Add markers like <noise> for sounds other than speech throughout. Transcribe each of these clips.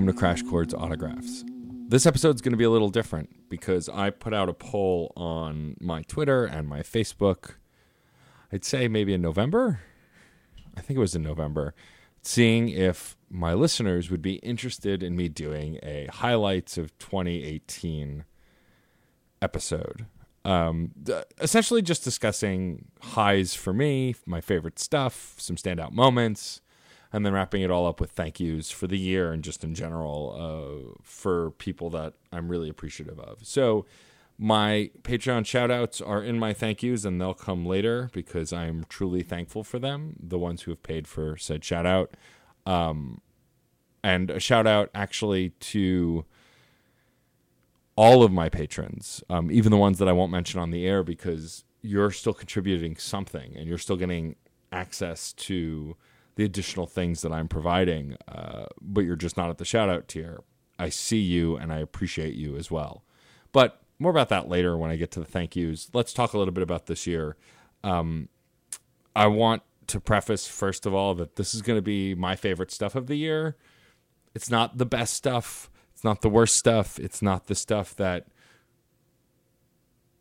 Welcome to Crash Chords Autographs. This episode's going to be a little different because I put out a poll on my Twitter and my Facebook. I'd say maybe in November. I think it was in November, seeing if my listeners would be interested in me doing a highlights of 2018 episode. Um, essentially, just discussing highs for me, my favorite stuff, some standout moments, and then wrapping it all up with thank yous for the year and just in general uh, for people that I'm really appreciative of. So, my Patreon shout outs are in my thank yous, and they'll come later because I'm truly thankful for them, the ones who have paid for said shout out. Um, and a shout out actually to all of my patrons, um, even the ones that I won't mention on the air because you're still contributing something and you're still getting access to the additional things that I'm providing, uh, but you're just not at the shout out tier. I see you and I appreciate you as well. But more about that later when I get to the thank yous. Let's talk a little bit about this year. Um, I want to preface, first of all, that this is going to be my favorite stuff of the year. It's not the best stuff, it's not the worst stuff, it's not the stuff that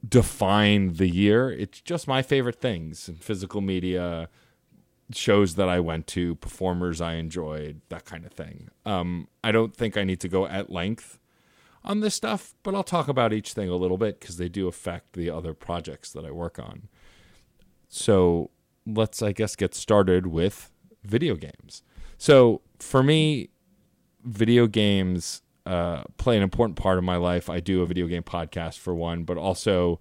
defined the year. It's just my favorite things in physical media, shows that I went to, performers I enjoyed, that kind of thing. Um, I don't think I need to go at length on this stuff, but I'll talk about each thing a little bit because they do affect the other projects that I work on. So let's, I guess, get started with video games. So for me, video games uh, play an important part of my life. I do a video game podcast for one, but also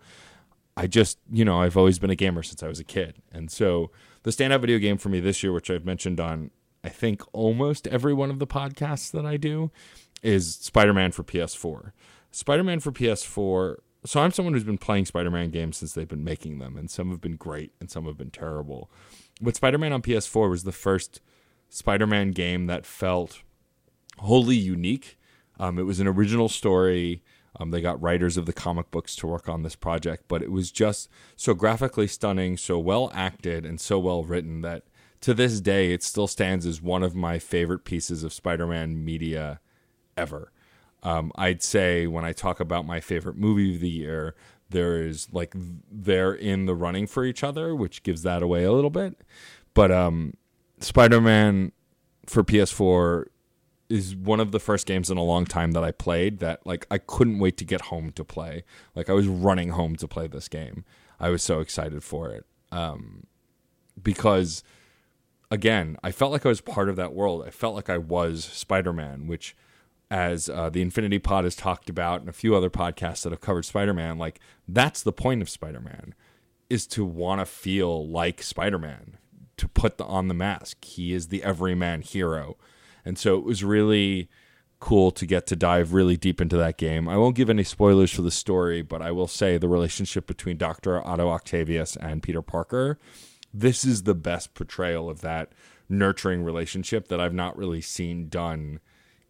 I just, you know, I've always been a gamer since I was a kid. And so the standout video game for me this year, which I've mentioned on, I think, almost every one of the podcasts that I do, is Spider Man for PS4. Spider Man for PS4. So I'm someone who's been playing Spider Man games since they've been making them, and some have been great and some have been terrible. But Spider Man on PS4 was the first Spider Man game that felt wholly unique. Um, it was an original story. Um, they got writers of the comic books to work on this project, but it was just so graphically stunning, so well acted, and so well written that to this day it still stands as one of my favorite pieces of Spider Man media ever. Um, I'd say when I talk about my favorite movie of the year, there is like they're in the running for each other, which gives that away a little bit. But um, Spider Man for PS4 is one of the first games in a long time that I played that like I couldn't wait to get home to play. Like I was running home to play this game. I was so excited for it. Um, because again, I felt like I was part of that world. I felt like I was Spider-Man, which as uh, the Infinity Pod has talked about and a few other podcasts that have covered Spider-Man, like that's the point of Spider-Man is to want to feel like Spider-Man, to put the, on the mask. He is the everyman hero and so it was really cool to get to dive really deep into that game. I won't give any spoilers for the story, but I will say the relationship between Dr. Otto Octavius and Peter Parker, this is the best portrayal of that nurturing relationship that I've not really seen done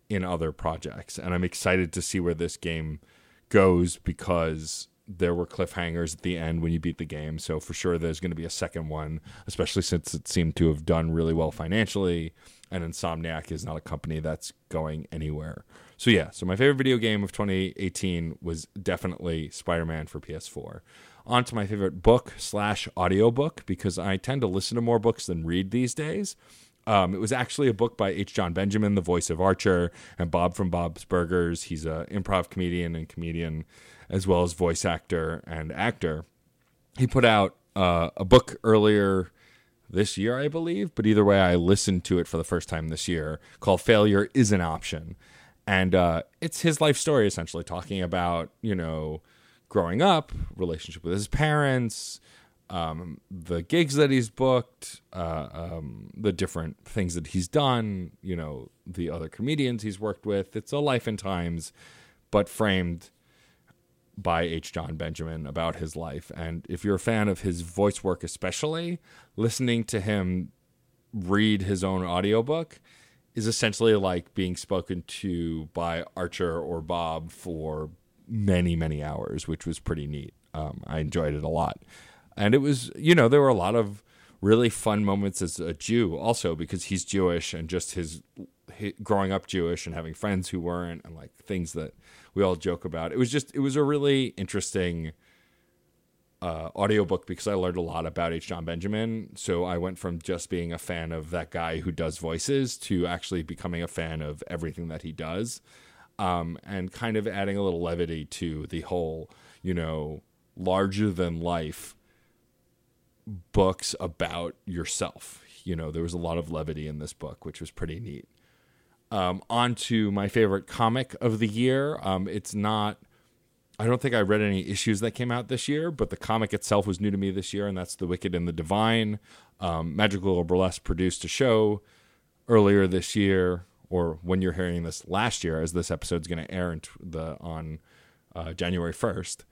in other projects. And I'm excited to see where this game goes because there were cliffhangers at the end when you beat the game. So for sure there's going to be a second one, especially since it seemed to have done really well financially and Insomniac is not a company that's going anywhere. So yeah, so my favorite video game of 2018 was definitely Spider-Man for PS4. On to my favorite book slash audiobook because I tend to listen to more books than read these days. Um, it was actually a book by H. Jon Benjamin, the voice of Archer, and Bob from Bob's Burgers. He's an improv comedian and comedian, as well as voice actor and actor. He put out uh, a book earlier this year, I believe. But either way, I listened to it for the first time this year called Failure is an Option. And uh, it's his life story, essentially, talking about, you know, growing up, relationship with his parents, um, the gigs that he's booked, uh, um, the different things that he's done, you know, the other comedians he's worked with. It's a life and times, but framed by H. Jon Benjamin about his life. And if you're a fan of his voice work, especially, listening to him read his own audiobook is essentially like being spoken to by Archer or Bob for many, many hours, which was pretty neat. Um, I enjoyed it a lot. And it was, you know, there were a lot of really fun moments as a Jew also because he's Jewish and just his growing up Jewish and having friends who weren't, and like things that we all joke about. It was just it was a really interesting uh, audiobook because I learned a lot about H. Jon Benjamin. So I went from just being a fan of that guy who does voices to actually becoming a fan of everything that he does, um, and kind of adding a little levity to the whole, you know, larger than life books about yourself. You know, there was a lot of levity in this book, which was pretty neat. Um, on to my favorite comic of the year. Um, it's not I don't think I read any issues that came out this year, but the comic itself was new to me this year, and that's The Wicked and the Divine. Um, Magical Girl Burlesque produced a show earlier this year, or when you're hearing this last year, as this episode's going to air the, on uh, January 1st.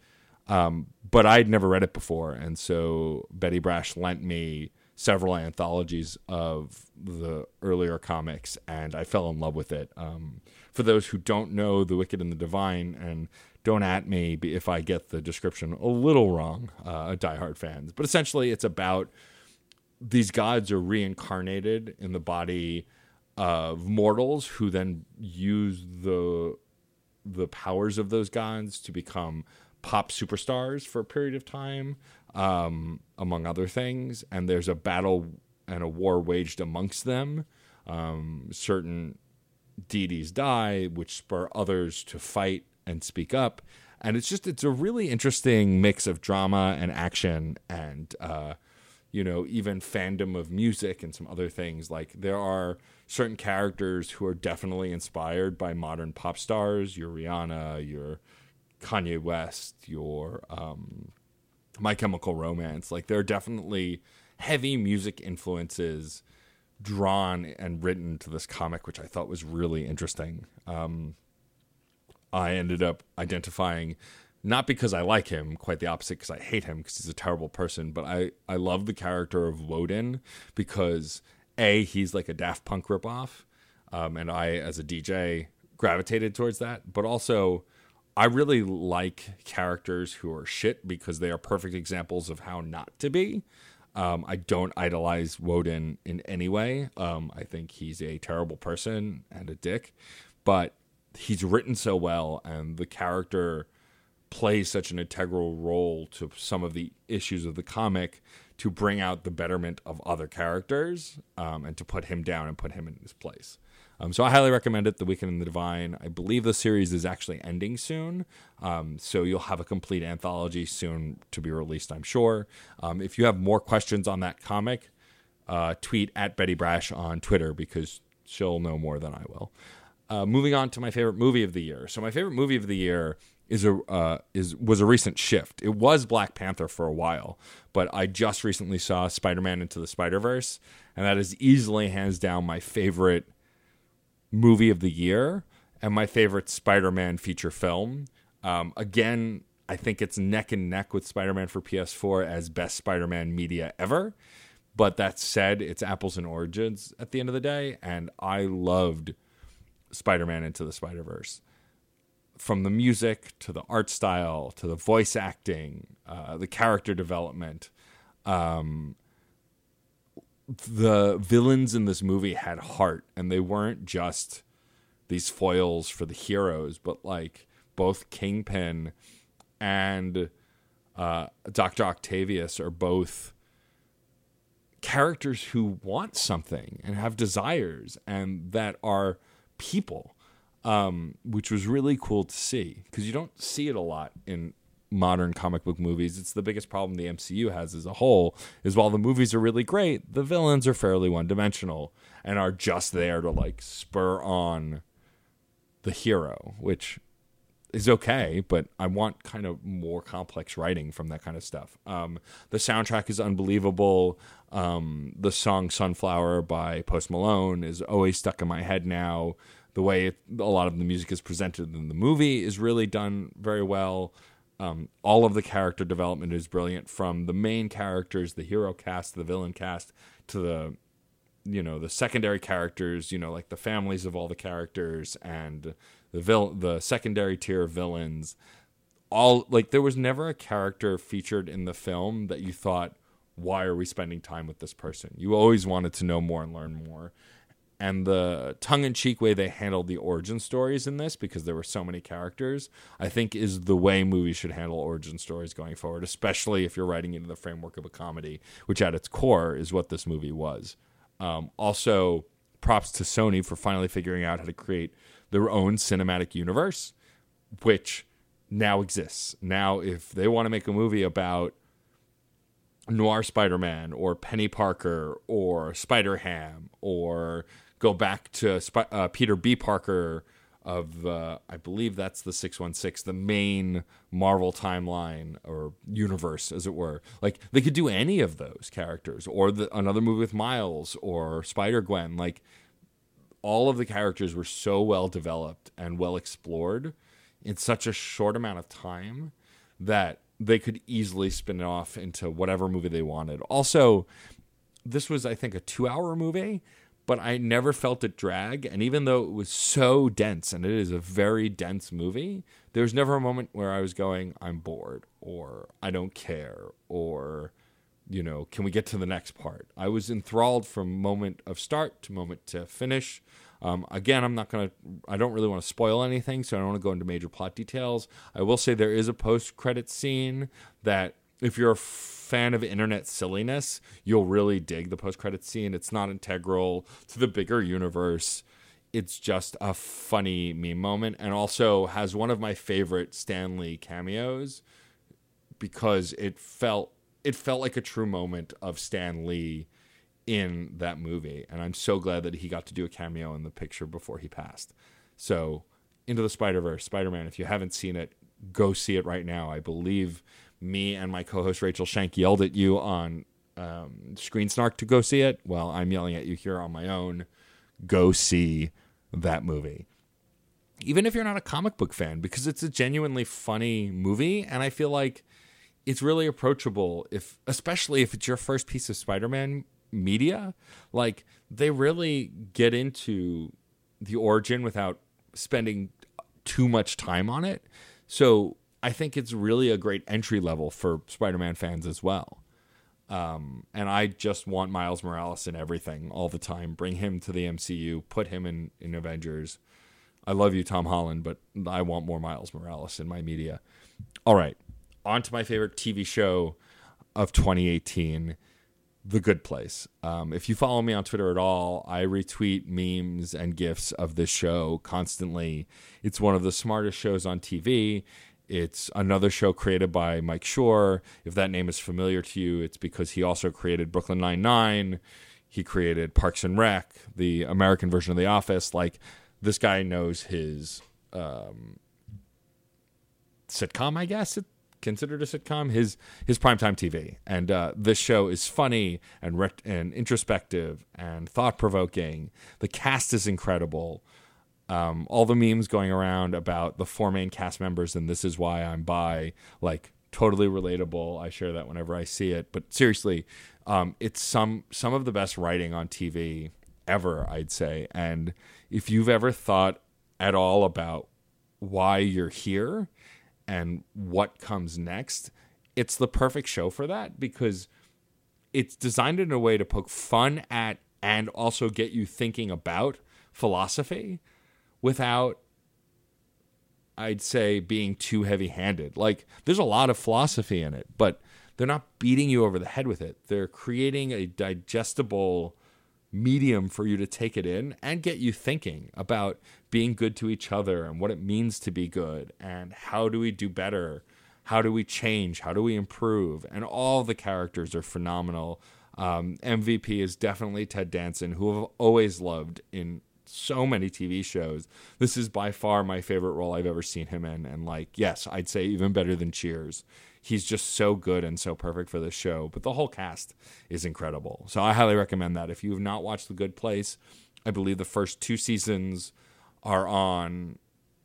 Um, but I'd never read it before, and so Betty Brash lent me several anthologies of the earlier comics, and I fell in love with it. Um, for those who don't know The Wicked and the Divine, and don't at me if I get the description a little wrong, uh, diehard fans. But essentially, it's about these gods are reincarnated in the body of mortals who then use the the powers of those gods to become pop superstars for a period of time, um, among other things. And there's a battle and a war waged amongst them. Um, certain deities die, which spur others to fight and speak up. And it's just it's a really interesting mix of drama and action and uh, you know even fandom of music and some other things. Like there are certain characters who are definitely inspired by modern pop stars. Your Rihanna, your Kanye West, your um, My Chemical Romance. Like there are definitely heavy music influences drawn and written to this comic, which I thought was really interesting. Um, I ended up identifying not because I like him, quite the opposite, because I hate him because he's a terrible person, but I, I love the character of Woden because A, he's like a Daft Punk ripoff, um, and I, as a DJ, gravitated towards that, but also I really like characters who are shit because they are perfect examples of how not to be. Um, I don't idolize Woden in any way. Um, I think he's a terrible person and a dick, but he's written so well and the character plays such an integral role to some of the issues of the comic to bring out the betterment of other characters um, and to put him down and put him in his place. Um, so I highly recommend it. The Wicked and the Divine. I believe the series is actually ending soon, um, so you'll have a complete anthology soon to be released. I'm sure. Um, if you have more questions on that comic, uh, tweet at Betty Brash on Twitter because she'll know more than I will. Uh, moving on to my favorite movie of the year. So my favorite movie of the year is a uh, is was a recent shift. It was Black Panther for a while, but I just recently saw Spider Man into the Spider Verse, and that is easily hands down my favorite movie of the year and my favorite Spider Man feature film. Um, again, I think it's neck and neck with Spider Man for PS4 as best Spider Man media ever. But that said, it's apples and oranges at the end of the day, and I loved Spider-Man into the Spider-Verse. From the music to the art style to the voice acting, uh, the character development, um, the villains in this movie had heart, and they weren't just these foils for the heroes, but like both Kingpin and uh, Doctor Octavius are both characters who want something and have desires, and that are people, um, which was really cool to see because you don't see it a lot in modern comic book movies. It's the biggest problem the MCU has as a whole is while the movies are really great, the villains are fairly one dimensional and are just there to like spur on the hero, which is okay, but I want kind of more complex writing from that kind of stuff. Um, the soundtrack is unbelievable. Um, the song Sunflower by Post Malone is always stuck in my head now. The way it, a lot of the music is presented in the movie is really done very well. Um, all of the character development is brilliant from the main characters, the hero cast, the villain cast, to the you know the secondary characters you know like the families of all the characters and the vil- the secondary tier villains all like there was never a character featured in the film that you thought why are we spending time with this person? You always wanted to know more and learn more. And the tongue-in-cheek way they handled the origin stories in this because there were so many characters i think is the way movies should handle origin stories going forward especially if you're writing into the framework of a comedy which at its core is what this movie was. Um, also props to sony for finally figuring out how to create their own cinematic universe which now exists. Now if they want to make a movie about noir spider-man or penny parker or spider-ham or go back to uh, Peter B. Parker of uh, I believe that's the 616 the main Marvel timeline or universe as it were. Like they could do any of those characters or the, another movie with Miles or Spider-Gwen. Like all of the characters were so well developed and well explored in such a short amount of time that they could easily spin it off into whatever movie they wanted. Also this was I think a 2-hour movie but I never felt it drag. And even though it was so dense, and it is a very dense movie, there was never a moment where I was going, I'm bored, or I don't care, or, you know, can we get to the next part? I was enthralled from moment of start to moment to finish. Um, again, I'm not going to, I don't really want to spoil anything, so I don't want to go into major plot details. I will say there is a post credit scene that if you're a fan of internet silliness, you'll really dig the post credit scene. It's not integral to the bigger universe. It's just a funny meme moment and also has one of my favorite Stan Lee cameos because it felt it felt like a true moment of Stan Lee in that movie and I'm so glad that he got to do a cameo in the picture before he passed. So, Into the Spider-Verse, Spider-Man, if you haven't seen it, go see it right now. I believe me and my co-host Rachel Shank yelled at you on um, Screen Snark to go see it. Well, I'm yelling at you here on my own. Go see that movie. Even if you're not a comic book fan, because it's a genuinely funny movie, and I feel like it's really approachable. If, especially if it's your first piece of Spider-Man media, like they really get into the origin without spending too much time on it. So I think it's really a great entry level for Spider-Man fans as well. Um, and I just want Miles Morales in everything all the time. Bring him to the MCU. Put him in in Avengers. I love you, Tom Holland, but I want more Miles Morales in my media. All right, on to my favorite TV show of 2018, The Good Place. Um, if you follow me on Twitter at all, I retweet memes and gifs of this show constantly. It's one of the smartest shows on TV. It's another show created by Mike Schur. If that name is familiar to you, it's because he also created Brooklyn Nine Nine. He created Parks and Rec, the American version of The Office. Like this guy knows his um, sitcom, I guess it considered a sitcom. His his primetime TV, and uh, this show is funny and ret- and introspective and thought provoking. The cast is incredible um, all the memes going around about the four main cast members and this is why I'm bi, like totally relatable. I share that whenever I see it. But seriously, um, it's some some of the best writing on TV ever, I'd say. And if you've ever thought at all about why you're here and what comes next, it's the perfect show for that because it's designed in a way to poke fun at and also get you thinking about philosophy without I'd say being too heavy-handed. Like there's a lot of philosophy in it, but they're not beating you over the head with it. They're creating a digestible medium for you to take it in and get you thinking about being good to each other and what it means to be good and how do we do better? How do we change? How do we improve? And all the characters are phenomenal. Um, MVP is definitely Ted Danson, who I've always loved in so many TV shows. This is by far my favorite role I've ever seen him in. And, like, yes, I'd say even better than Cheers. He's just so good and so perfect for this show. But the whole cast is incredible. So I highly recommend that. If you have not watched The Good Place, I believe the first two seasons are on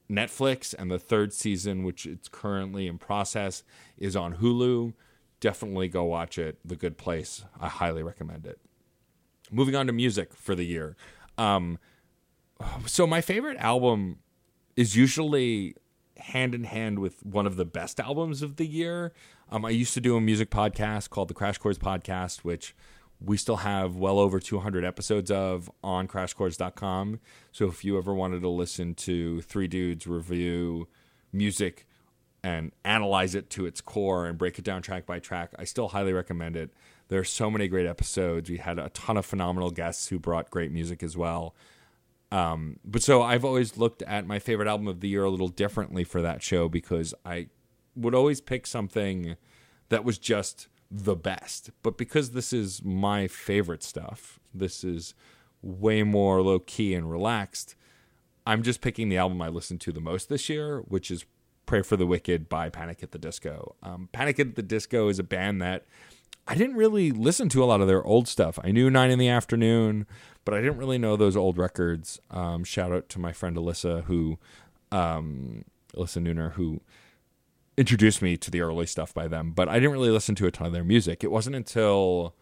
Netflix, and the third season, which it's currently in process, is on Hulu. Definitely go watch it. The Good Place. I highly recommend it. Moving on to music for the year. Um, so my favorite album is usually hand in hand with one of the best albums of the year. Um, I used to do a music podcast called the Crash Chords Podcast, which we still have well over 200 episodes of on crashchords.com. So if you ever wanted to listen to three dudes review music and analyze it to its core and break it down track by track, I still highly recommend it. There are so many great episodes. We had a ton of phenomenal guests who brought great music as well. Um, but so I've always looked at my favorite album of the year a little differently for that show because I would always pick something that was just the best. But because this is my favorite stuff, this is way more low key and relaxed. I'm just picking the album I listened to the most this year, which is Pray for the Wicked by Panic at the Disco. Um, Panic at the Disco is a band that I didn't really listen to a lot of their old stuff. I knew Nine in the Afternoon, but I didn't really know those old records. Um, shout out to my friend Alyssa, who, um, Alyssa Nooner, who introduced me to the early stuff by them, but I didn't really listen to a ton of their music. It wasn't until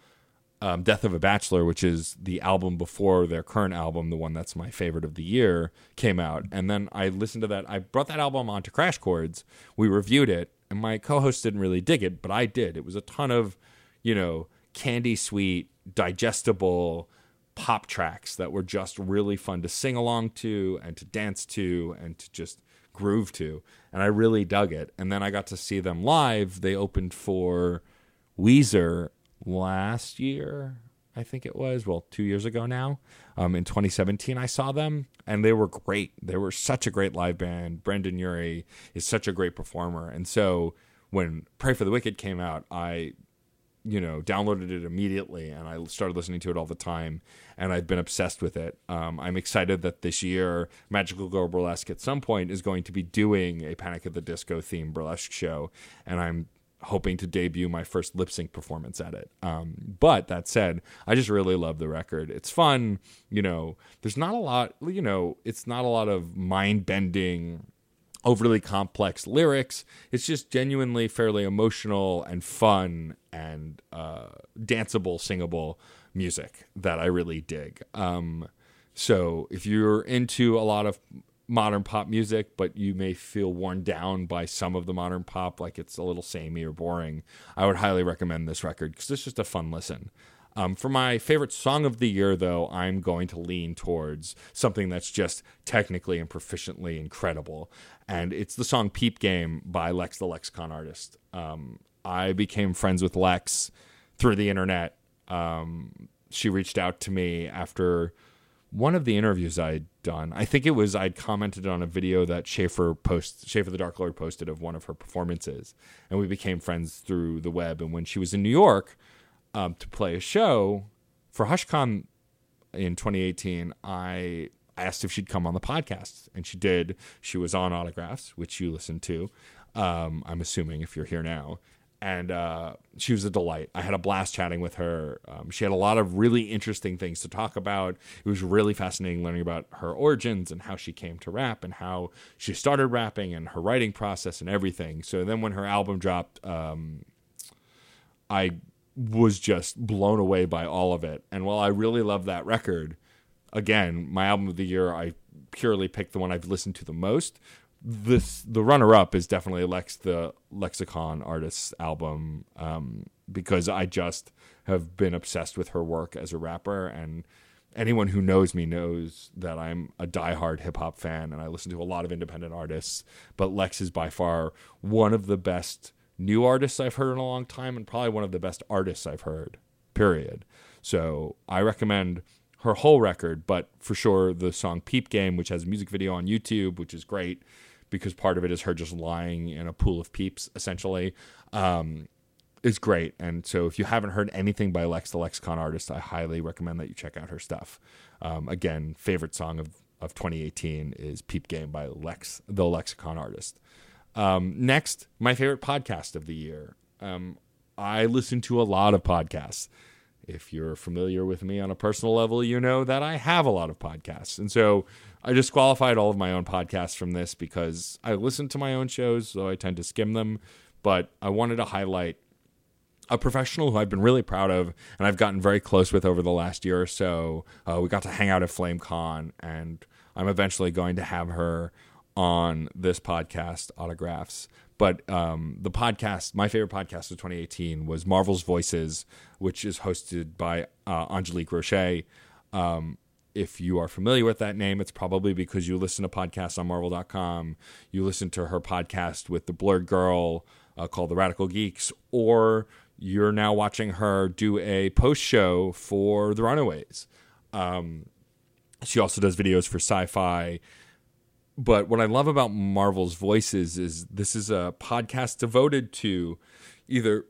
um, Death of a Bachelor, which is the album before their current album, the one that's my favorite of the year, came out. And then I listened to that. I brought that album onto Crash Chords. We reviewed it, and my co host didn't really dig it, but I did. It was a ton of, you know, candy sweet, digestible pop tracks that were just really fun to sing along to and to dance to and to just groove to, and I really dug it. And then I got to see them live. They opened for Weezer last year, I think it was. Well, two years ago now. Um, in 2017, I saw them, and they were great. They were such a great live band. Brendon Urie is such a great performer, and so when Pray for the Wicked came out, I you know, downloaded it immediately and I started listening to it all the time and I've been obsessed with it. Um, I'm excited that this year Magical Girl Burlesque at some point is going to be doing a Panic at the Disco theme burlesque show and I'm hoping to debut my first lip sync performance at it. Um, but that said, I just really love the record. It's fun, you know, there's not a lot, you know, it's not a lot of mind bending overly complex lyrics. It's just genuinely fairly emotional and fun and uh, danceable, singable music that I really dig. Um, so if you're into a lot of modern pop music, but you may feel worn down by some of the modern pop, like it's a little samey or boring, I would highly recommend this record because it's just a fun listen. Um, for my favorite song of the year, though, I'm going to lean towards something that's just technically and proficiently incredible. And it's the song Peep Game by Lex the Lexicon Artist. Um, I became friends with Lex through the internet. Um, she reached out to me after one of the interviews I'd done. I think it was I'd commented on a video that Schaefer post Schaefer the Dark Lord posted of one of her performances, and we became friends through the web. And when she was in New York, um, to play a show for HushCon in 2018, I asked if she'd come on the podcast, and she did. She was on Autographs, which you listened to. Um, I'm assuming if you're here now. And uh, she was a delight. I had a blast chatting with her. Um, she had a lot of really interesting things to talk about. It was really fascinating learning about her origins and how she came to rap and how she started rapping and her writing process and everything. So then when her album dropped, um, I was just blown away by all of it. And while I really love that record, again, my album of the year, I purely picked the one I've listened to the most. This the runner up is definitely Lex the Lexicon artist's album um, because I just have been obsessed with her work as a rapper and anyone who knows me knows that I'm a diehard hip hop fan and I listen to a lot of independent artists, but Lex is by far one of the best new artists I've heard in a long time and probably one of the best artists I've heard, period. So I recommend her whole record, but for sure the song Peep Game, which has a music video on YouTube, which is great because part of it is her just lying in a pool of peeps, essentially, um, is great. And so if you haven't heard anything by Lex, the Lexicon artist, I highly recommend that you check out her stuff. Um, again, favorite song of, of 2018 is Peep Game by Lex, the Lexicon artist. Um, next, my favorite podcast of the year. Um, I listen to a lot of podcasts. If you're familiar with me on a personal level, you know that I have a lot of podcasts. And so I disqualified all of my own podcasts from this because I listen to my own shows, so I tend to skim them. But I wanted to highlight a professional who I've been really proud of and I've gotten very close with over the last year or so. Uh, we got to hang out at FlameCon, and I'm eventually going to have her on this podcast, Autographs. But um, the podcast, my favorite podcast of 2018 was Marvel's Voices, which is hosted by uh, Angelique Roche. Um, if you are familiar with that name, it's probably because you listen to podcasts on Marvel.com. You listen to her podcast with the Blerd Gurl uh, called The Radical Geeks, or you're now watching her do a post show for The Runaways. Um, she also does videos for sci fi. But what I love about Marvel's Voices is this is a podcast devoted to either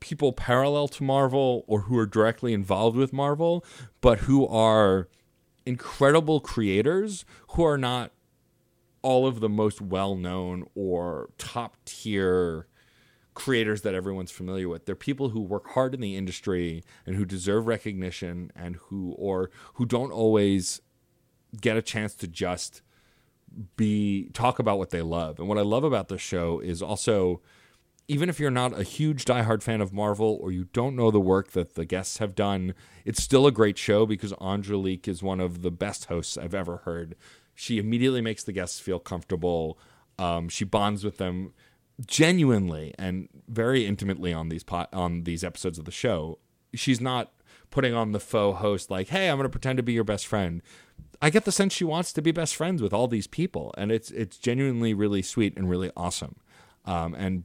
people parallel to Marvel or who are directly involved with Marvel, but who are incredible creators who are not all of the most well known or top tier creators that everyone's familiar with. They're people who work hard in the industry and who deserve recognition and who or who don't always get a chance to just be talk about what they love. And what I love about the show is also even if you're not a huge diehard fan of Marvel or you don't know the work that the guests have done, it's still a great show because Angelique is one of the best hosts I've ever heard. She immediately makes the guests feel comfortable. Um, she bonds with them genuinely and very intimately on these po- on these episodes of the show. She's not putting on the faux host like, "Hey, I'm going to pretend to be your best friend." I get the sense she wants to be best friends with all these people, and it's it's genuinely really sweet and really awesome, um, and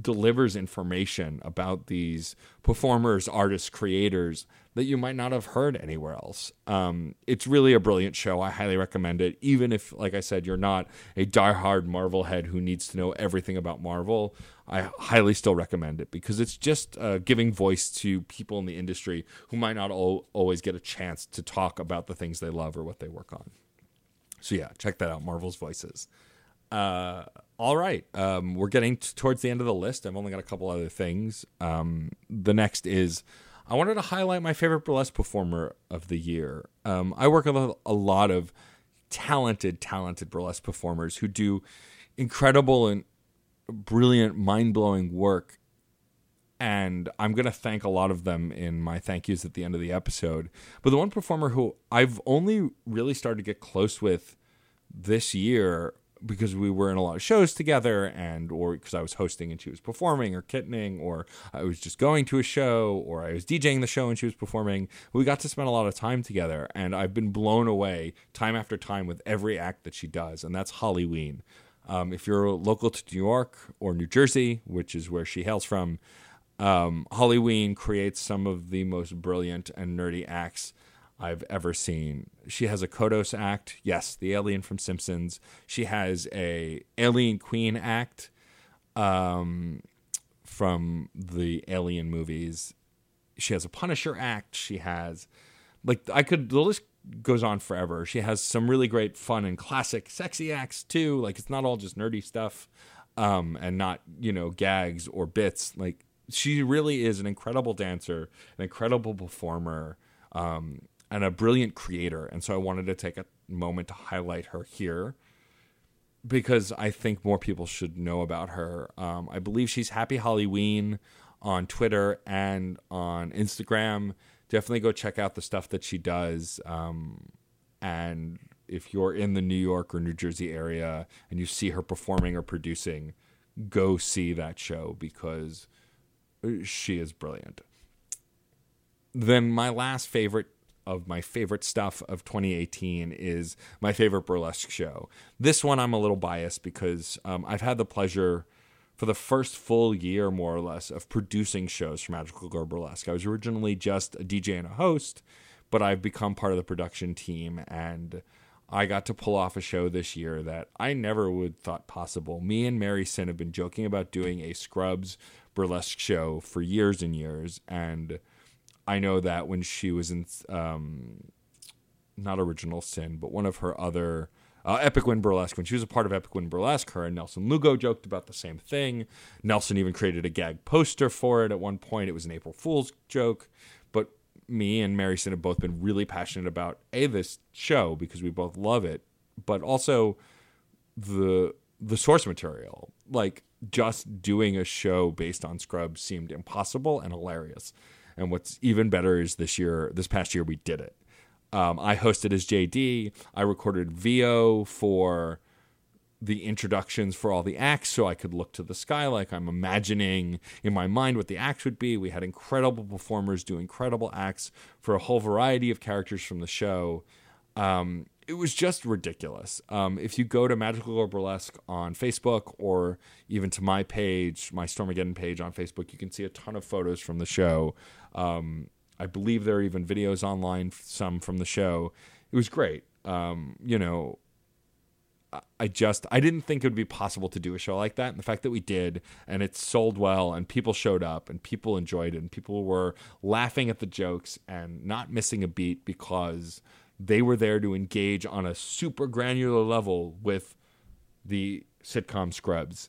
delivers information about these performers, artists, creators that you might not have heard anywhere else. Um, it's really a brilliant show. I highly recommend it. Even if, like I said, you're not a diehard Marvel head who needs to know everything about Marvel, I highly still recommend it because it's just uh, giving voice to people in the industry who might not al- always get a chance to talk about the things they love or what they work on. So, yeah, check that out Marvel's Voices. Uh, all right. Um, we're getting t- towards the end of the list. I've only got a couple other things. Um, the next is I wanted to highlight my favorite burlesque performer of the year. Um, I work with a, lot of talented, talented burlesque performers who do incredible and brilliant, mind blowing work. And I'm going to thank a lot of them in my thank yous at the end of the episode. But the one performer who I've only really started to get close with this year because we were in a lot of shows together and or because I was hosting and she was performing or kittening or I was just going to a show or I was DJing the show and she was performing. We got to spend a lot of time together and I've been blown away time after time with every act that she does and that's Holly Ween. Um, if you're local to New York or New Jersey, which is where she hails from, um, Holly Ween creates some of the most brilliant and nerdy acts I've ever seen. She has a Kodos act, yes, the alien from Simpsons. She has a Alien Queen act um, from the Alien movies. She has a Punisher act. She has like I could the list goes on forever. She has some really great fun and classic sexy acts too. Like it's not all just nerdy stuff um, and not, you know, gags or bits. Like she really is an incredible dancer, an incredible performer. Um, and a brilliant creator. And so I wanted to take a moment to highlight her here because I think more people should know about her. Um, I believe she's Happy Halloween on Twitter and on Instagram. Definitely go check out the stuff that she does. Um, and if you're in the New York or New Jersey area and you see her performing or producing, go see that show because she is brilliant. Then my last favorite of my favorite stuff of 2018 is my favorite burlesque show. This one I'm a little biased because um, I've had the pleasure for the first full year, more or less, of producing shows for Magical Girl Burlesque. I was originally just a DJ and a host, but I've become part of the production team and I got to pull off a show this year that I never would thought possible. Me and Mary Sin have been joking about doing a Scrubs burlesque show for years and years, and I know that when she was in um, not Original Sin, but one of her other uh, Epic Win Burlesque, when she was a part of Epic Win Burlesque, her and Nelson Lugo joked about the same thing. Nelson even created a gag poster for it at one point. It was an April Fool's joke. But me and Mary Sin have both been really passionate about A, this show because we both love it, but also the the source material. Like just doing a show based on Scrubs seemed impossible and hilarious. And what's even better is this year, this past year, we did it. Um, I hosted as JD. I recorded VO for the introductions for all the acts so I could look to the sky like I'm imagining in my mind what the acts would be. We had incredible performers do incredible acts for a whole variety of characters from the show. Um, it was just ridiculous. Um, if you go to Magical Girl Burlesque on Facebook or even to my page, my Stormageddon page on Facebook, you can see a ton of photos from the show. Um, I believe there are even videos online, some from the show. It was great. Um, you know, I just I didn't think it would be possible to do a show like that. And the fact that we did and it sold well and people showed up and people enjoyed it and people were laughing at the jokes and not missing a beat because they were there to engage on a super granular level with the sitcom Scrubs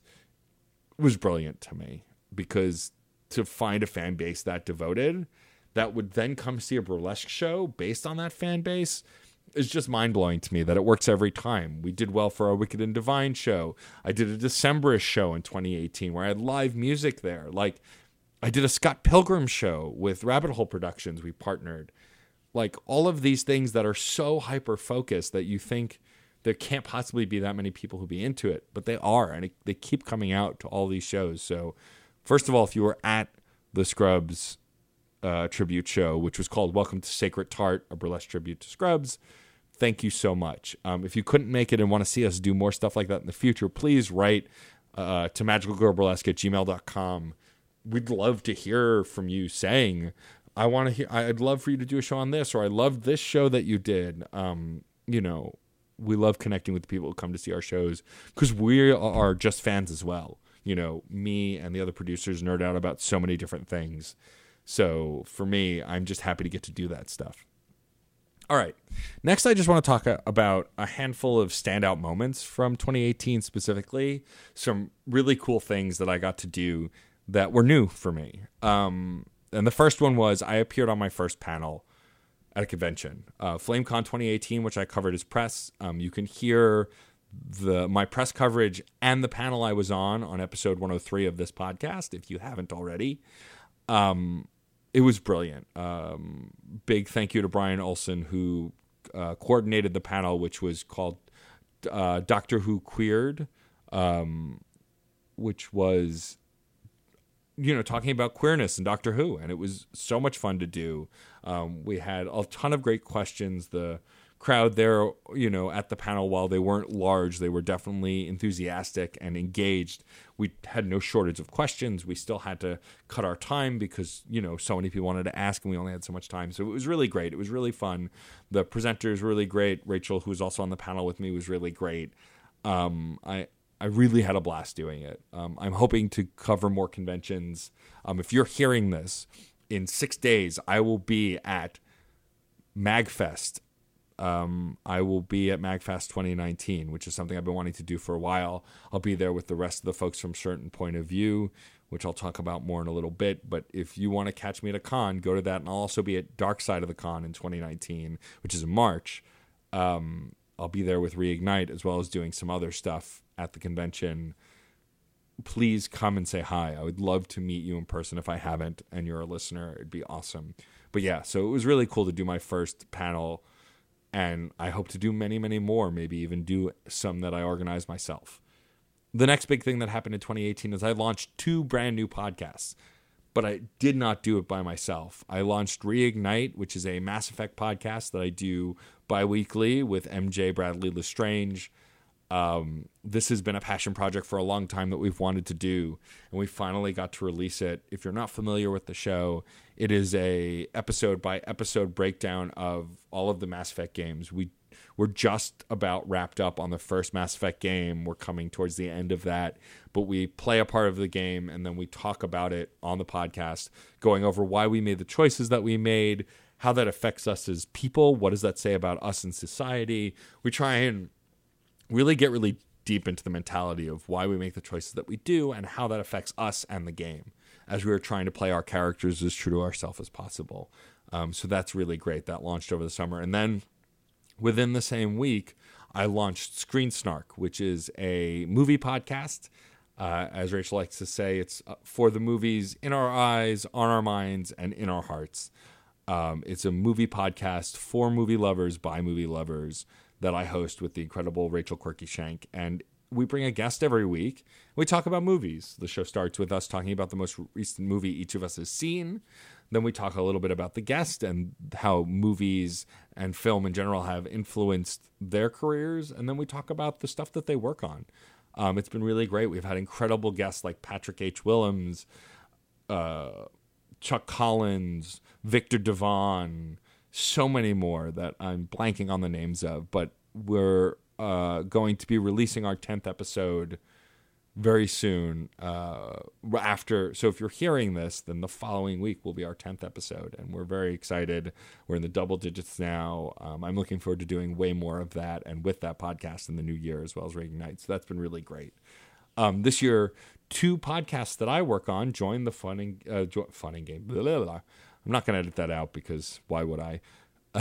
it was brilliant to me because to find a fan base that devoted that would then come see a burlesque show based on that fan base is just mind blowing to me that it works every time. We did well for our Wicked and Divine show. I did a Decemberish show in 2018 where I had live music there. Like I did a Scott Pilgrim show with Rabbit Hole Productions. We partnered. Like all of these things that are so hyper focused that you think there can't possibly be that many people who be into it, but they are, and it, they keep coming out to all these shows. So, first of all, if you were at the Scrubs uh, tribute show, which was called "Welcome to Sacred Tart," a burlesque tribute to Scrubs, thank you so much. Um, if you couldn't make it and want to see us do more stuff like that in the future, please write uh, to magicalgirlburlesque at gmail.com. We'd love to hear from you saying, I want to hear, I'd love for you to do a show on this, or I loved this show that you did. Um, you know, we love connecting with the people who come to see our shows because we are just fans as well. You know, me and the other producers nerd out about so many different things. So for me, I'm just happy to get to do that stuff. All right. Next, I just want to talk about a handful of standout moments from 2018 specifically. Some really cool things that I got to do that were new for me. Um, and the first one was I appeared on my first panel at a convention, uh, FlameCon 2018, which I covered as press. Um, you can hear the my press coverage and the panel I was on on episode 103 of this podcast if you haven't already. Um, it was brilliant. Um, big thank you to Brian Olson who uh, coordinated the panel, which was called uh, Doctor Who Queered, um, which was you know talking about queerness and Doctor Who, and it was so much fun to do. Um, we had a ton of great questions. The crowd there, you know, at the panel, while they weren't large, they were definitely enthusiastic and engaged. We had no shortage of questions. We still had to cut our time because, you know, so many people wanted to ask and we only had so much time. So it was really great. It was really fun. The presenters were really great. Rachel, who was also on the panel with me, was really great. Um, I, I really had a blast doing it. Um, I'm hoping to cover more conventions. Um, if you're hearing this in six days, I will be at MagFest um, I will be at MagFest 2019, which is something I've been wanting to do for a while. I'll be there with the rest of the folks from Certain Point of View, which I'll talk about more in a little bit. But if you want to catch me at a con, go to that. And I'll also be at Dark Side of the Con in 2019, which is in March. Um, I'll be there with Reignite as well as doing some other stuff at the convention. Please come and say hi. I would love to meet you in person if I haven't and you're a listener. It'd be awesome. But yeah, so it was really cool to do my first panel and I hope to do many, many more, maybe even do some that I organize myself. The next big thing that happened in 2018 is I launched two brand new podcasts, but I did not do it by myself. I launched Reignite, which is a Mass Effect podcast that I do bi weekly with MJ Bradley Lestrange. Um, this has been a passion project for a long time that we've wanted to do, and we finally got to release it. If you're not familiar with the show, it is a episode by episode breakdown of all of the Mass Effect games. We we're just about wrapped up on the first Mass Effect game. We're coming towards the end of that, but we play a part of the game and then we talk about it on the podcast, going over why we made the choices that we made, how that affects us as people, what does that say about us in society. We try and really get really deep into the mentality of why we make the choices that we do and how that affects us and the game as we were trying to play our characters as true to ourselves as possible. Um, so that's really great. That launched over the summer. And then within the same week, I launched Screen Snark, which is a movie podcast. Uh, as Rachel likes to say, it's uh, for the movies in our eyes, on our minds, and in our hearts. Um, it's a movie podcast for movie lovers by movie lovers that I host with the incredible Rachel Quirky Shank. And we bring a guest every week. We talk about movies. The show starts with us talking about the most recent movie each of us has seen. Then we talk a little bit about the guest and how movies and film in general have influenced their careers. And then we talk about the stuff that they work on. Um, it's been really great. We've had incredible guests like Patrick H. Willems, uh, Chuck Collins, Victor Devon, so many more that I'm blanking on the names of. But we're uh, going to be releasing our 10th episode very soon uh, after so if you're hearing this then the following week will be our 10th episode and we're very excited we're in the double digits now um, i'm looking forward to doing way more of that and with that podcast in the new year as well as reignite so that's been really great um, this year two podcasts that i work on join the fun and, uh, jo- fun and game blah, blah, blah. I'm not going to edit that out because why would i <laughs>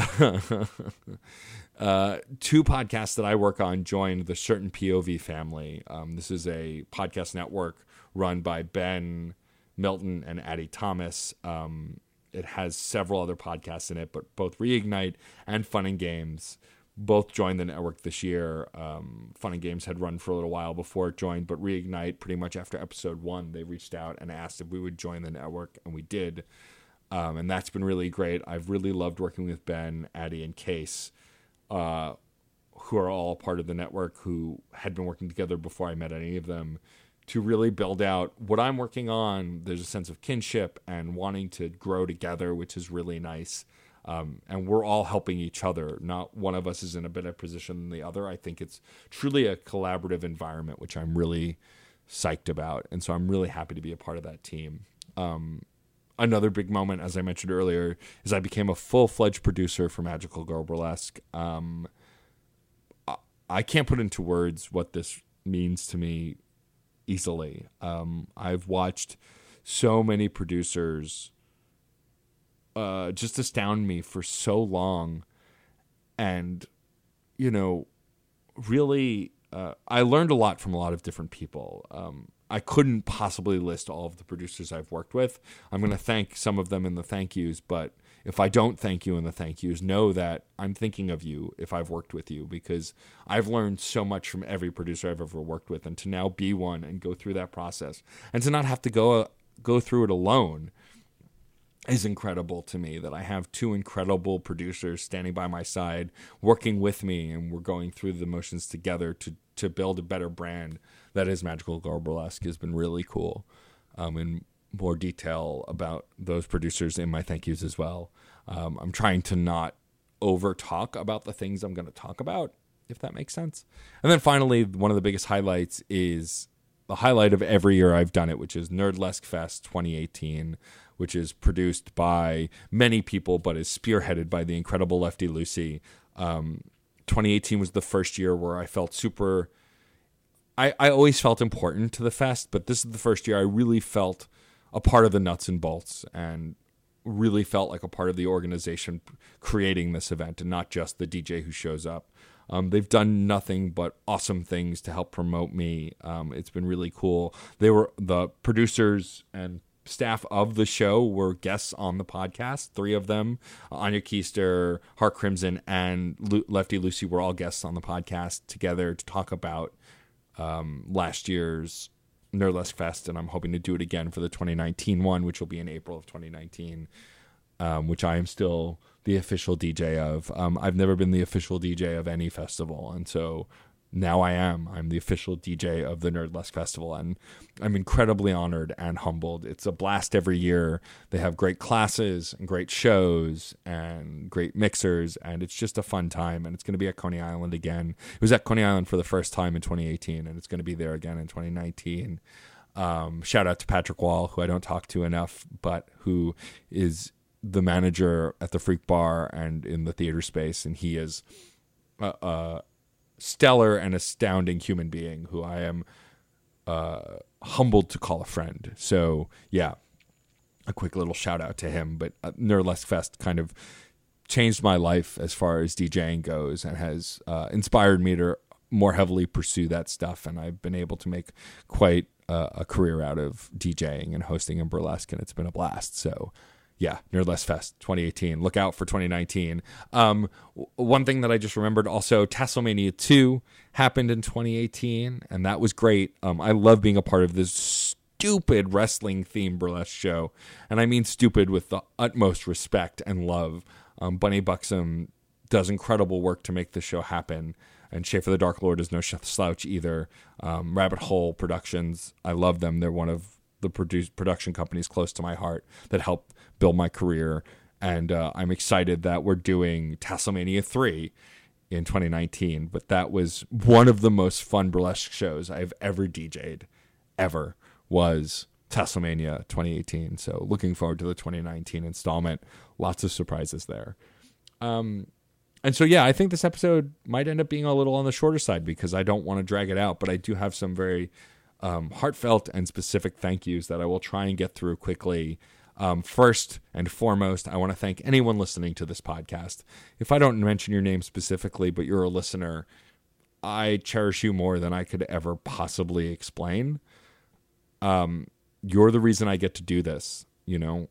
uh, two podcasts that I work on joined the Certain POV family. Um, this is a podcast network run by Ben Milton and Addie Thomas. Um, it has several other podcasts in it, but both Reignite and Fun and Games both joined the network this year. Um, Fun and Games had run for a little while before it joined, but Reignite, pretty much after episode one, they reached out and asked if we would join the network, and we did. Um, and that's been really great. I've really loved working with Ben, Addie, and Case uh, who are all part of the network who had been working together before I met any of them to really build out what I'm working on. There's a sense of kinship and wanting to grow together, which is really nice. Um, and we're all helping each other. Not one of us is in a better position than the other. I think it's truly a collaborative environment, which I'm really psyched about. And so I'm really happy to be a part of that team. Um, another big moment, as I mentioned earlier, is I became a full fledged producer for Magical Girl Burlesque. Um, I can't put into words what this means to me easily. Um, I've watched so many producers uh, just astound me for so long, and you know, really, uh, I learned a lot from a lot of different people. Um, I couldn't possibly list all of the producers I've worked with. I'm going to thank some of them in the thank yous, but if I don't thank you in the thank yous, know that I'm thinking of you if I've worked with you because I've learned so much from every producer I've ever worked with, and to now be one and go through that process, and to not have to go go through it alone is incredible to me that I have two incredible producers standing by my side, working with me, and we're going through the motions together to to build a better brand that is Magical Girl Burlesque has been really cool. Um, in more detail about those producers in my thank yous as well. Um, I'm trying to not over talk about the things I'm going to talk about, if that makes sense. And then finally, one of the biggest highlights is the highlight of every year I've done it, which is Nerdlesque Fest 2018, which is produced by many people but is spearheaded by the incredible Lefty Lucy. Um, 2018 was the first year where I felt super I, I always felt important to the fest, but this is the first year I really felt a part of the nuts and bolts and really felt like a part of the organization creating this event and not just the DJ who shows up. Um, they've done nothing but awesome things to help promote me. Um, it's been really cool. They were the producers and staff of the show were guests on the podcast. Three of them, Anya Keister, Heart Crimson, and Lefty Lucy, were all guests on the podcast together to talk about um, last year's Nerdlesque Fest, and I'm hoping to do it again for the 2019 one, which will be in April of 2019, um, which I am still the official DJ of. Um, I've never been the official DJ of any festival, and so now I am. I'm the official DJ of the Nerdlesque Festival, and I'm incredibly honored and humbled. It's a blast every year. They have great classes and great shows and great mixers, and it's just a fun time. And it's going to be at Coney Island again. It was at Coney Island for the first time in 2018, and it's going to be there again in 2019. Um, shout out to Patrick Wall, who I don't talk to enough, but who is the manager at the Freak Bar and in the theater space, and he is. Uh, uh, stellar and astounding human being who I am uh, humbled to call a friend. So yeah, a quick little shout out to him. But uh, Nerdlesque Fest kind of changed my life as far as DJing goes and has uh, inspired me to more heavily pursue that stuff. And I've been able to make quite uh, a career out of DJing and hosting in burlesque, and it's been a blast. So yeah, Nerdlesque Fest 2018. Look out for 2019. Um, one thing that I just remembered also, Tasselmania 2 happened in 2018, and that was great. Um, I love being a part of this stupid wrestling themed burlesque show, and I mean stupid with the utmost respect and love. Um, Bunny Buxom does incredible work to make this show happen. And Schaefer the Dark Lord is no slouch either. Um, Rabbit Hole Productions, I love them. They're one of the produce, production companies close to my heart that helped build my career. And uh, I'm excited that we're doing Tasselmania 3 in 2019. But that was one of the most fun burlesque shows I've ever DJ'd, ever, was Tasselmania 2018. So looking forward to the 2019 installment. Lots of surprises there. Um, and so yeah, I think this episode might end up being a little on the shorter side because I don't want to drag it out, but I do have some very um, heartfelt and specific thank yous that I will try and get through quickly. Um, first and foremost, I want to thank anyone listening to this podcast. If I don't mention your name specifically, but you're a listener, I cherish you more than I could ever possibly explain. Um, you're the reason I get to do this. You know,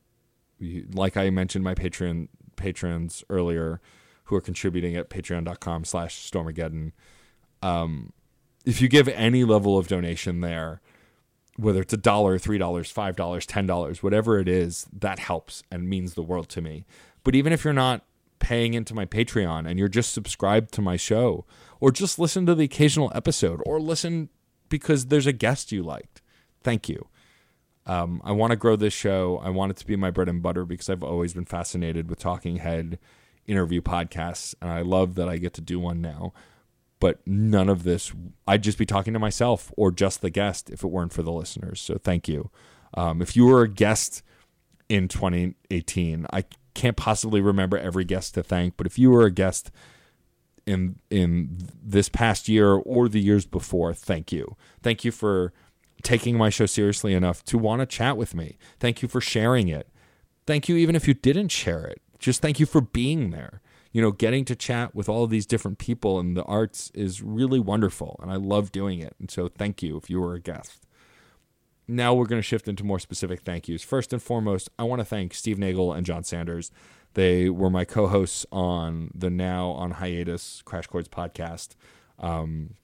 like I mentioned, my Patreon patrons earlier who are contributing at patreon.com slash stormageddon. Um, if you give any level of donation there, whether it's a dollar, three dollars, five dollars, ten dollars, whatever it is, that helps and means the world to me. But even if you're not paying into my Patreon and you're just subscribed to my show, or just listen to the occasional episode, or listen because there's a guest you liked, thank you. Um, I want to grow this show. I want it to be my bread and butter because I've always been fascinated with talking head interview podcasts, and I love that I get to do one now. But none of this, I'd just be talking to myself or just the guest if it weren't for the listeners. So thank you. Um, if you were a guest in 2018, I can't possibly remember every guest to thank, but if you were a guest in in this past year or the years before, thank you. Thank you for taking my show seriously enough to want to chat with me. Thank you for sharing it. Thank you even if you didn't share it just thank you for being there. You know, getting to chat with all these different people in the arts is really wonderful, and I love doing it. And so, thank you if you were a guest. Now we're going to shift into more specific thank yous. First and foremost, I want to thank Steve Nagel and John Sanders. They were my co-hosts on the now on hiatus Crash Chords podcast. Um,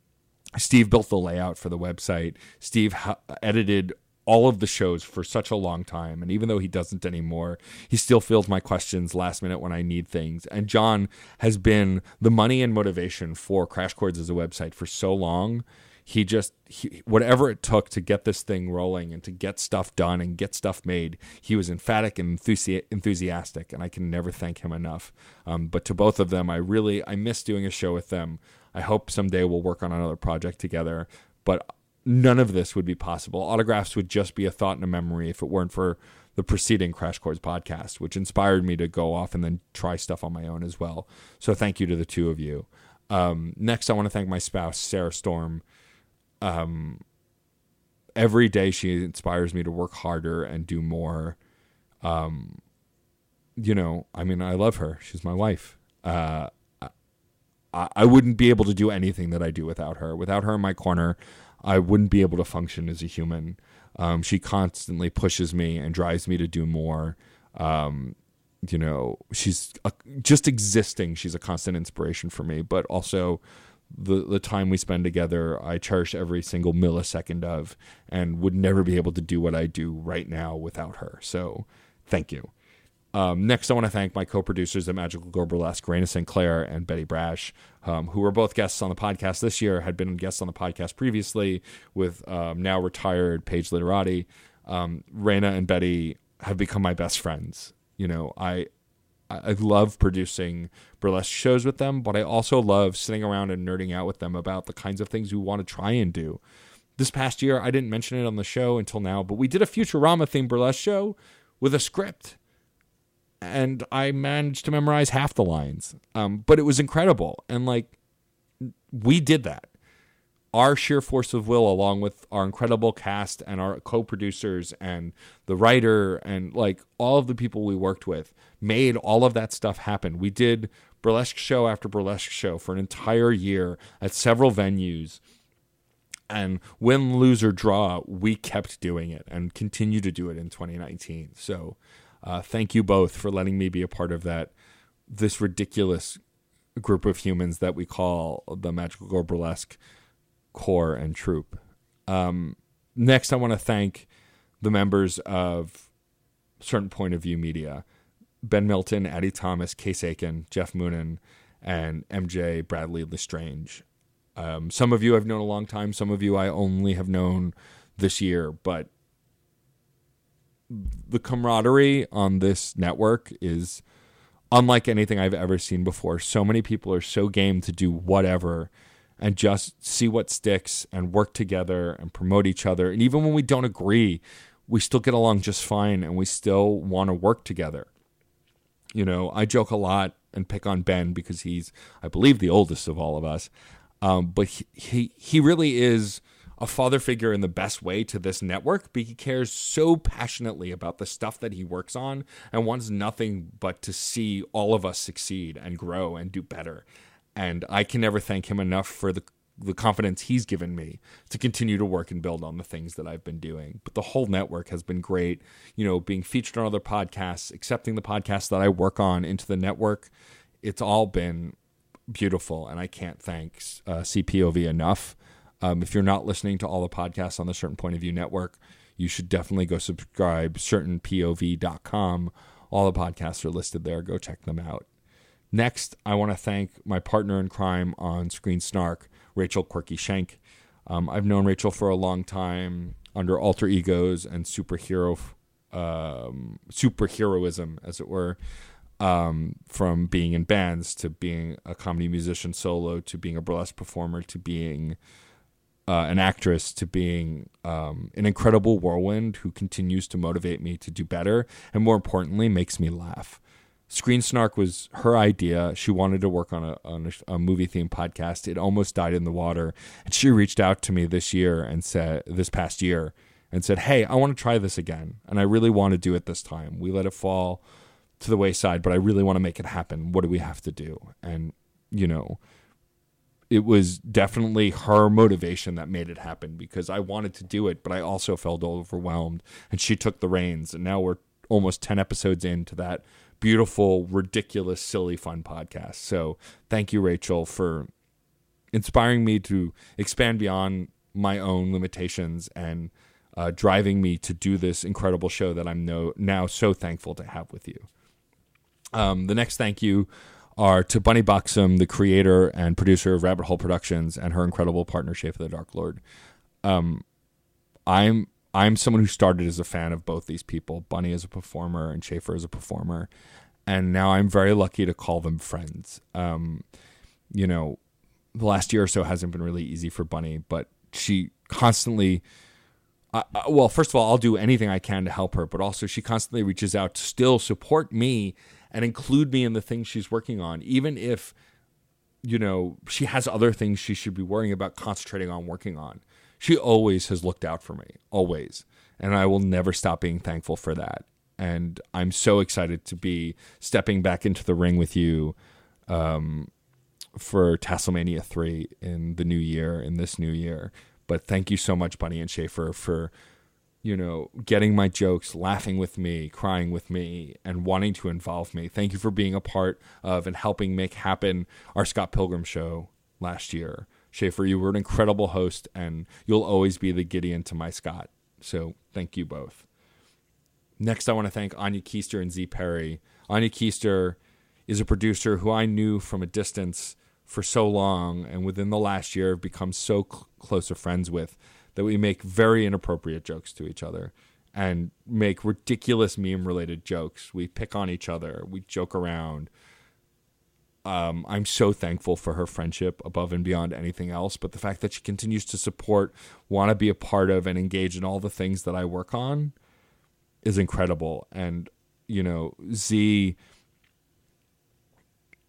Steve built the layout for the website. Steve edited all of the shows for such a long time. And even though he doesn't anymore, he still fills my questions last minute when I need things. And John has been the money and motivation for Crash Chords as a website for so long. He just, he, whatever it took to get this thing rolling and to get stuff done and get stuff made, he was emphatic and enthusi- enthusiastic. And I can never thank him enough. Um, but to both of them, I really, I miss doing a show with them. I hope someday we'll work on another project together. But none of this would be possible. Autographs would just be a thought and a memory if it weren't for the preceding Crash Chords podcast, which inspired me to go off and then try stuff on my own as well. So thank you to the two of you. Um, next, I want to thank my spouse, Sarah Storm. Um, every day she inspires me to work harder and do more. Um, you know, I mean, I love her. She's my wife. Uh, I, I wouldn't be able to do anything that I do without her. Without her in my corner, I wouldn't be able to function as a human. Um, she constantly pushes me and drives me to do more. Um, you know, she's a, just existing. She's a constant inspiration for me, but also the the time we spend together, I cherish every single millisecond of, and would never be able to do what I do right now without her. So, thank you. Um, next, I want to thank my co-producers at Magical Girl Burlesque, Raina St. Clair and Betty Brash, um, who were both guests on the podcast this year, had been guests on the podcast previously with um, now retired Paige Literati. Um, Raina and Betty have become my best friends. You know, I I love producing burlesque shows with them, but I also love sitting around and nerding out with them about the kinds of things we want to try and do. This past year, I didn't mention it on the show until now, but we did a Futurama themed burlesque show with a script and I managed to memorize half the lines. Um, but it was incredible. And like, we did that. Our sheer force of will, along with our incredible cast and our co producers and the writer and like all of the people we worked with, made all of that stuff happen. We did burlesque show after burlesque show for an entire year at several venues. And win, lose, or draw, we kept doing it and continue to do it in 2019. So, Uh, thank you both for letting me be a part of that. This ridiculous group of humans that we call the Magical Girl Burlesque core and troop. Um, next, I want to thank the members of Certain Point of View Media Ben Milton, Addie Thomas, Case Aiken, Jeff Moonen, and MJ Bradley Lestrange. Um, some of you I've known a long time, some of you I only have known this year, but the camaraderie on this network is unlike anything I've ever seen before. So many people are so game to do whatever and just see what sticks and work together and promote each other. And even when we don't agree, we still get along just fine and we still want to work together. You know, I joke a lot and pick on Ben because he's, I believe, the oldest of all of us. Um, but he, he he really is a father figure in the best way to this network because he cares so passionately about the stuff that he works on and wants nothing but to see all of us succeed and grow and do better. And I can never thank him enough for the the confidence he's given me to continue to work and build on the things that I've been doing. But the whole network has been great, you know, being featured on other podcasts, accepting the podcasts that I work on into the network. It's all been beautiful, and I can't thank uh, CPOV enough. Um, if you're not listening to all the podcasts on the Certain Point of View network, you should definitely go subscribe certainpov.com. All the podcasts are listed there. Go check them out. Next, I want to thank my partner in crime on Screen Snark, Rachel Quirky Shank. Um, I've known Rachel for a long time under alter egos and superhero um, superheroism, as it were um, from being in bands to being a comedy musician solo to being a burlesque performer to being uh, an actress to being um, an incredible whirlwind who continues to motivate me to do better and more importantly makes me laugh. Screen Snark was her idea. She wanted to work on a, on a, a movie themed podcast. It almost died in the water, and she reached out to me this year and said, this past year, and said, "Hey, I want to try this again, and I really want to do it this time." We let it fall to the wayside, but I really want to make it happen. What do we have to do? And, you know, it was definitely her motivation that made it happen because I wanted to do it, but I also felt overwhelmed. And she took the reins. And now we're almost 10 episodes into that beautiful, ridiculous, silly, fun podcast. So thank you, Rachel, for inspiring me to expand beyond my own limitations and uh, driving me to do this incredible show that I'm no, now so thankful to have with you. Um, the next thank you are to Bunny Buxom, the creator and producer of Rabbit Hole Productions, and her incredible partner Schaefer the Dark Lord. Um, I'm I'm someone who started as a fan of both these people, Bunny as a performer and Schaefer as a performer, and now I'm very lucky to call them friends. Um, you know, the last year or so hasn't been really easy for Bunny, but she constantly well, first of all, I'll do anything I can to help her, but also she constantly reaches out to still support me and include me in the things she's working on, even if, you know, she has other things she should be worrying about concentrating on working on. She always has looked out for me, always. And I will never stop being thankful for that. And I'm so excited to be stepping back into the ring with you um, for Tasselmania 3 in the new year, in this new year. But thank you so much, Bunny and Schaefer, for you know, getting my jokes, laughing with me, crying with me, and wanting to involve me. Thank you for being a part of and helping make happen our Scott Pilgrim show last year. Schaefer, you were an incredible host, and you'll always be the Gideon to my Scott. So thank you both. Next, I want to thank Anya Keister and Z Perry. Anya Keister is a producer who I knew from a distance for so long, and within the last year have become so cl- close of friends with that we make very inappropriate jokes to each other and make ridiculous meme related jokes. We pick on each other, we joke around. Um, I'm so thankful for her friendship above and beyond anything else. But the fact that she continues to support, want to be a part of, and engage in all the things that I work on is incredible. And, you know, Z,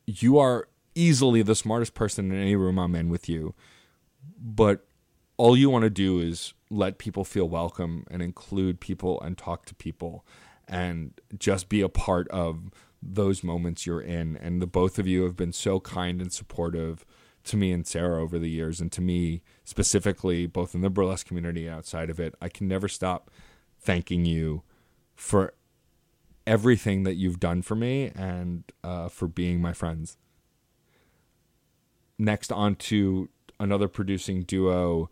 you are easily the smartest person in any room I'm in with you. But all you want to do is let people feel welcome and include people and talk to people and just be a part of those moments you're in. And the both of you have been so kind and supportive to me and Sarah over the years, and to me specifically, both in the burlesque community and outside of it. I can never stop thanking you for everything that you've done for me and uh, for being my friends. Next, on to another producing duo,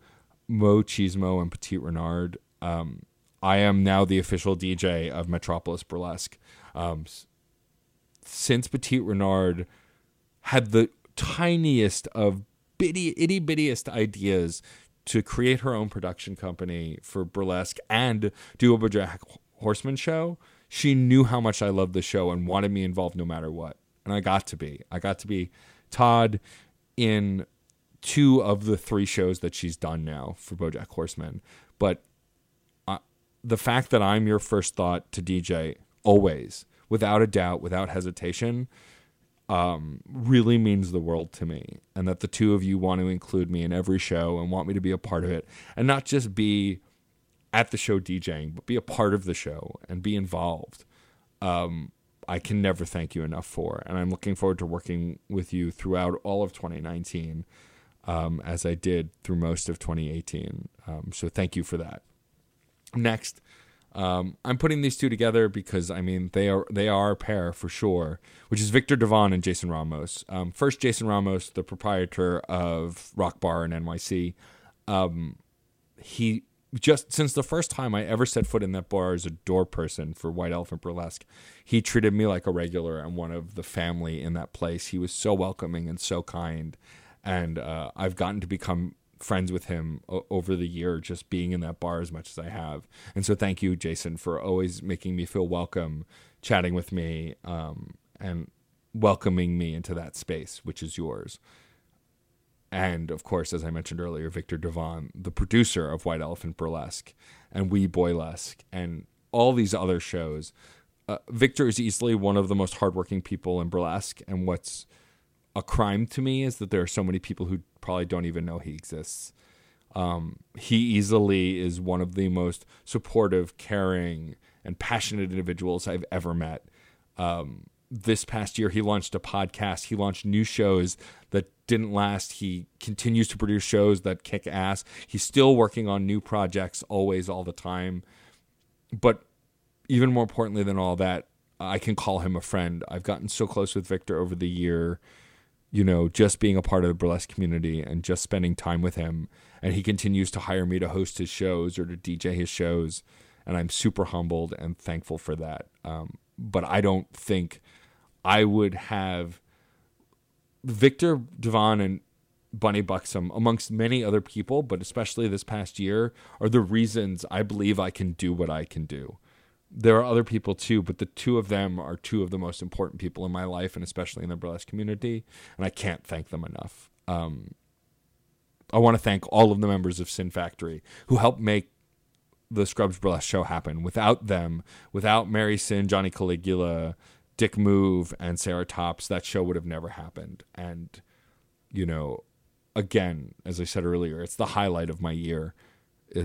Mo Chismo and Petite Renard. Um, I am now the official DJ of Metropolis Burlesque. Um, since Petite Renard had the tiniest of bitty itty bittiest ideas to create her own production company for burlesque and do a BoJack Horseman show, she knew how much I loved the show and wanted me involved no matter what. And I got to be. I got to be Todd in two of the three shows that she's done now for BoJack Horseman. But uh, the fact that I'm your first thought to DJ always, without a doubt, without hesitation, um, really means the world to me. And that the two of you want to include me in every show and want me to be a part of it and not just be at the show DJing, but be a part of the show and be involved. Um, I can never thank you enough for. And I'm looking forward to working with you throughout all of 2019, um, as I did through most of 2018. Um, so thank you for that. Next, um, I'm putting these two together because I mean they are they are a pair for sure, which is Victor Devon and Jason Ramos. Um, first, Jason Ramos, the proprietor of Rock Bar in NYC, um, he just since the first time I ever set foot in that bar as a door person for White Elephant Burlesque, he treated me like a regular and one of the family in that place. He was so welcoming and so kind, and uh, I've gotten to become friends with him o- over the year just being in that bar as much as I have. And so thank you, Jason, for always making me feel welcome, chatting with me, um, and welcoming me into that space, which is yours and of course, as I mentioned earlier, Victor Devon, the producer of White Elephant Burlesque and We Boylesque, and all these other shows. Uh, Victor is easily one of the most hardworking people in burlesque, and what's a crime to me is that there are so many people who probably don't even know he exists. Um, he easily is one of the most supportive, caring, and passionate individuals I've ever met. Um, this past year, he launched a podcast. He launched new shows that didn't last. He continues to produce shows that kick ass. He's still working on new projects always, all the time. But even more importantly than all that, I can call him a friend. I've gotten so close with Victor over the year, you know, just being a part of the burlesque community and just spending time with him. And he continues to hire me to host his shows or to DJ his shows. And I'm super humbled and thankful for that. Um, but I don't think I would have Victor Devon and Bunny Buxom, amongst many other people, but especially this past year, are the reasons I believe I can do what I can do. There are other people too, but the two of them are two of the most important people in my life, and especially in the burlesque community, and I can't thank them enough. Um, I want to thank all of the members of Sin Factory who helped make the Scrubs Burlesque show happen. Without them, without Mary Sin, Johnny Caligula, Dick Move and Sarah Tops, that show would have never happened. And, you know, again, as I said earlier, it's the highlight of my year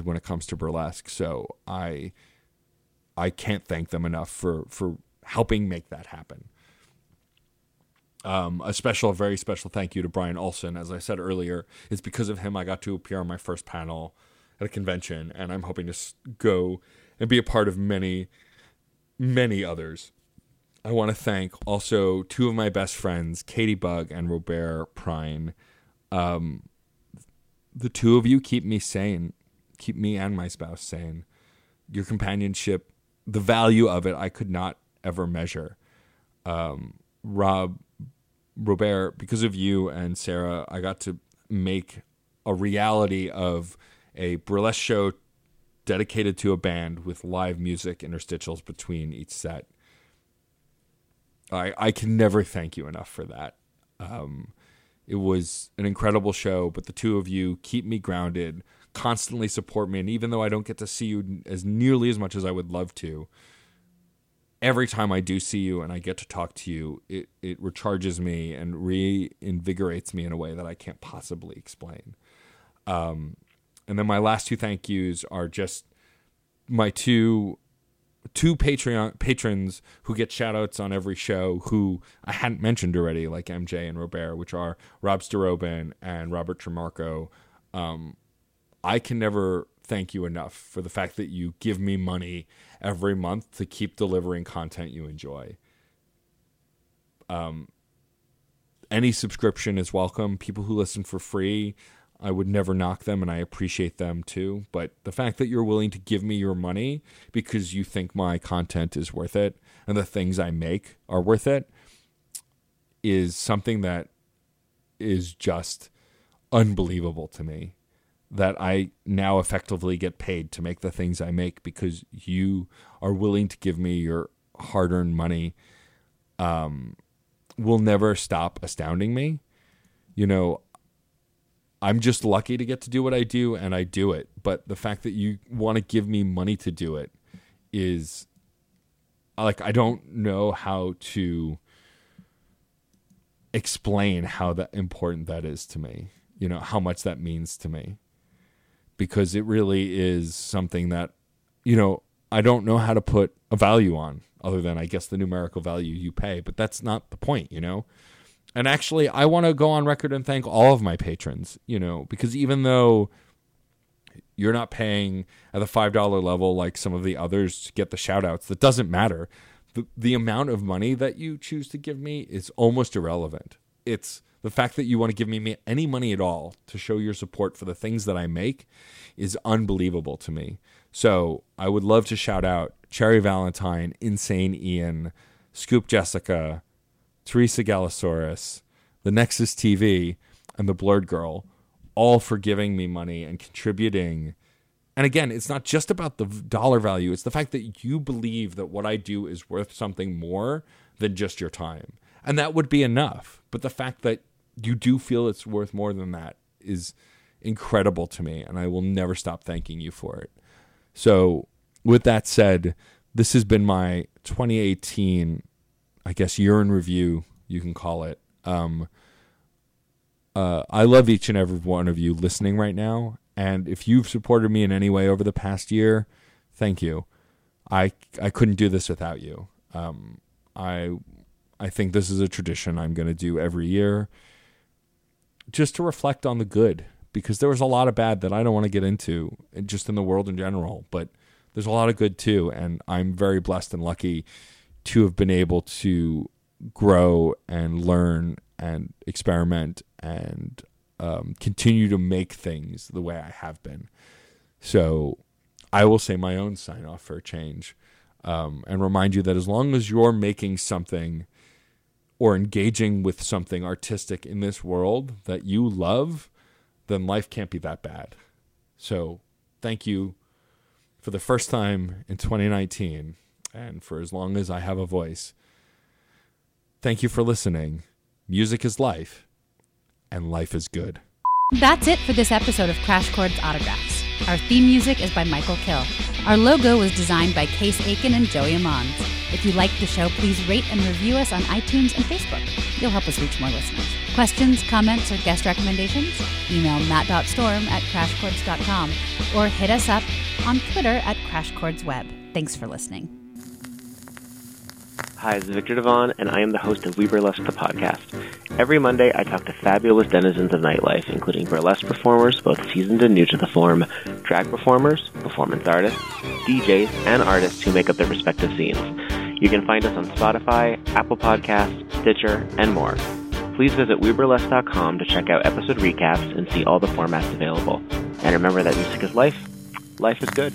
when it comes to burlesque. So I I can't thank them enough for for helping make that happen. Um, a special, very special thank you to Brian Olson. As I said earlier, it's because of him I got to appear on my first panel at a convention, and I'm hoping to go and be a part of many, many others. I want to thank also two of my best friends, Katie Bug and Robert Prine. Um, the two of you keep me sane, keep me and my spouse sane. Your companionship, the value of it, I could not ever measure. Um, Rob, Robert, because of you and Sarah, I got to make a reality of a burlesque show dedicated to a band with live music interstitials between each set. I, I can never thank you enough for that. Um, it was an incredible show, but the two of you keep me grounded, constantly support me, and even though I don't get to see you as nearly as much as I would love to, every time I do see you and I get to talk to you, it, it recharges me and reinvigorates me in a way that I can't possibly explain. Um, and then my last two thank yous are just my two two Patreon patrons who get shout outs on every show who I hadn't mentioned already, like MJ and Robert, which are Rob Starobin and Robert Tremarco. Um, I can never thank you enough for the fact that you give me money every month to keep delivering content you enjoy. Um, any subscription is welcome. People who listen for free, I would never knock them and I appreciate them too. But the fact that you're willing to give me your money because you think my content is worth it and the things I make are worth it is something that is just unbelievable to me that I now effectively get paid to make the things I make because you are willing to give me your hard earned money um, will never stop astounding me. You know, I'm just lucky to get to do what I do and I do it. But the fact that you want to give me money to do it is like, I don't know how to explain how that important that is to me, you know, how much that means to me. Because it really is something that, you know, I don't know how to put a value on other than I guess the numerical value you pay, but that's not the point, you know. And actually, I want to go on record and thank all of my patrons, you know, because even though you're not paying at the $5 level like some of the others to get the shout outs, that doesn't matter the, the amount of money that you choose to give me is almost irrelevant. It's the fact that you want to give me any money at all to show your support for the things that I make is unbelievable to me. So I would love to shout out Cherry Valentine, Insane Ian, Scoop Jessica, Teresa Galasaurus, the Nexus TV, and the Blerd Gurl, all for giving me money and contributing and again, it's not just about the dollar value, it's the fact that you believe that what I do is worth something more than just your time. And that would be enough. But the fact that you do feel it's worth more than that is incredible to me. And I will never stop thanking you for it. So, with that said, this has been my 2018, I guess, year in review, you can call it. Um, uh, I love each and every one of you listening right now, and if you've supported me in any way over the past year, thank you. I I couldn't do this without you. Um, I I think this is a tradition I'm going to do every year, just to reflect on the good, because there was a lot of bad that I don't want to get into, just in the world in general. But there's a lot of good too, and I'm very blessed and lucky to have been able to grow and learn and experiment and um, continue to make things the way I have been. So I will say my own sign off for a change um, and remind you that as long as you're making something or engaging with something artistic in this world that you love, then life can't be that bad. So thank you for the first time in 2019 and for as long as I have a voice. Thank you for listening. Music is life and life is good. That's it for this episode of Crash Chords Autographs. Our theme music is by Michael Kill. Our logo was designed by Case Aiken and Joey Amons. If you like the show, please rate and review us on iTunes and Facebook. You'll help us reach more listeners. Questions, comments, or guest recommendations? Email matt.storm at crashchords.com or hit us up on Twitter at crashchordsweb. Thanks for listening. Hi, this is Victor Devon, and I am the host of We Boylesque the podcast. Every Monday, I talk to fabulous denizens of nightlife, including burlesque performers, both seasoned and new to the form, drag performers, performance artists, DJs, and artists who make up their respective scenes. You can find us on Spotify, Apple Podcasts, Stitcher, and more. Please visit WeBurlesque.com to check out episode recaps and see all the formats available. And remember that music is life. Life is good.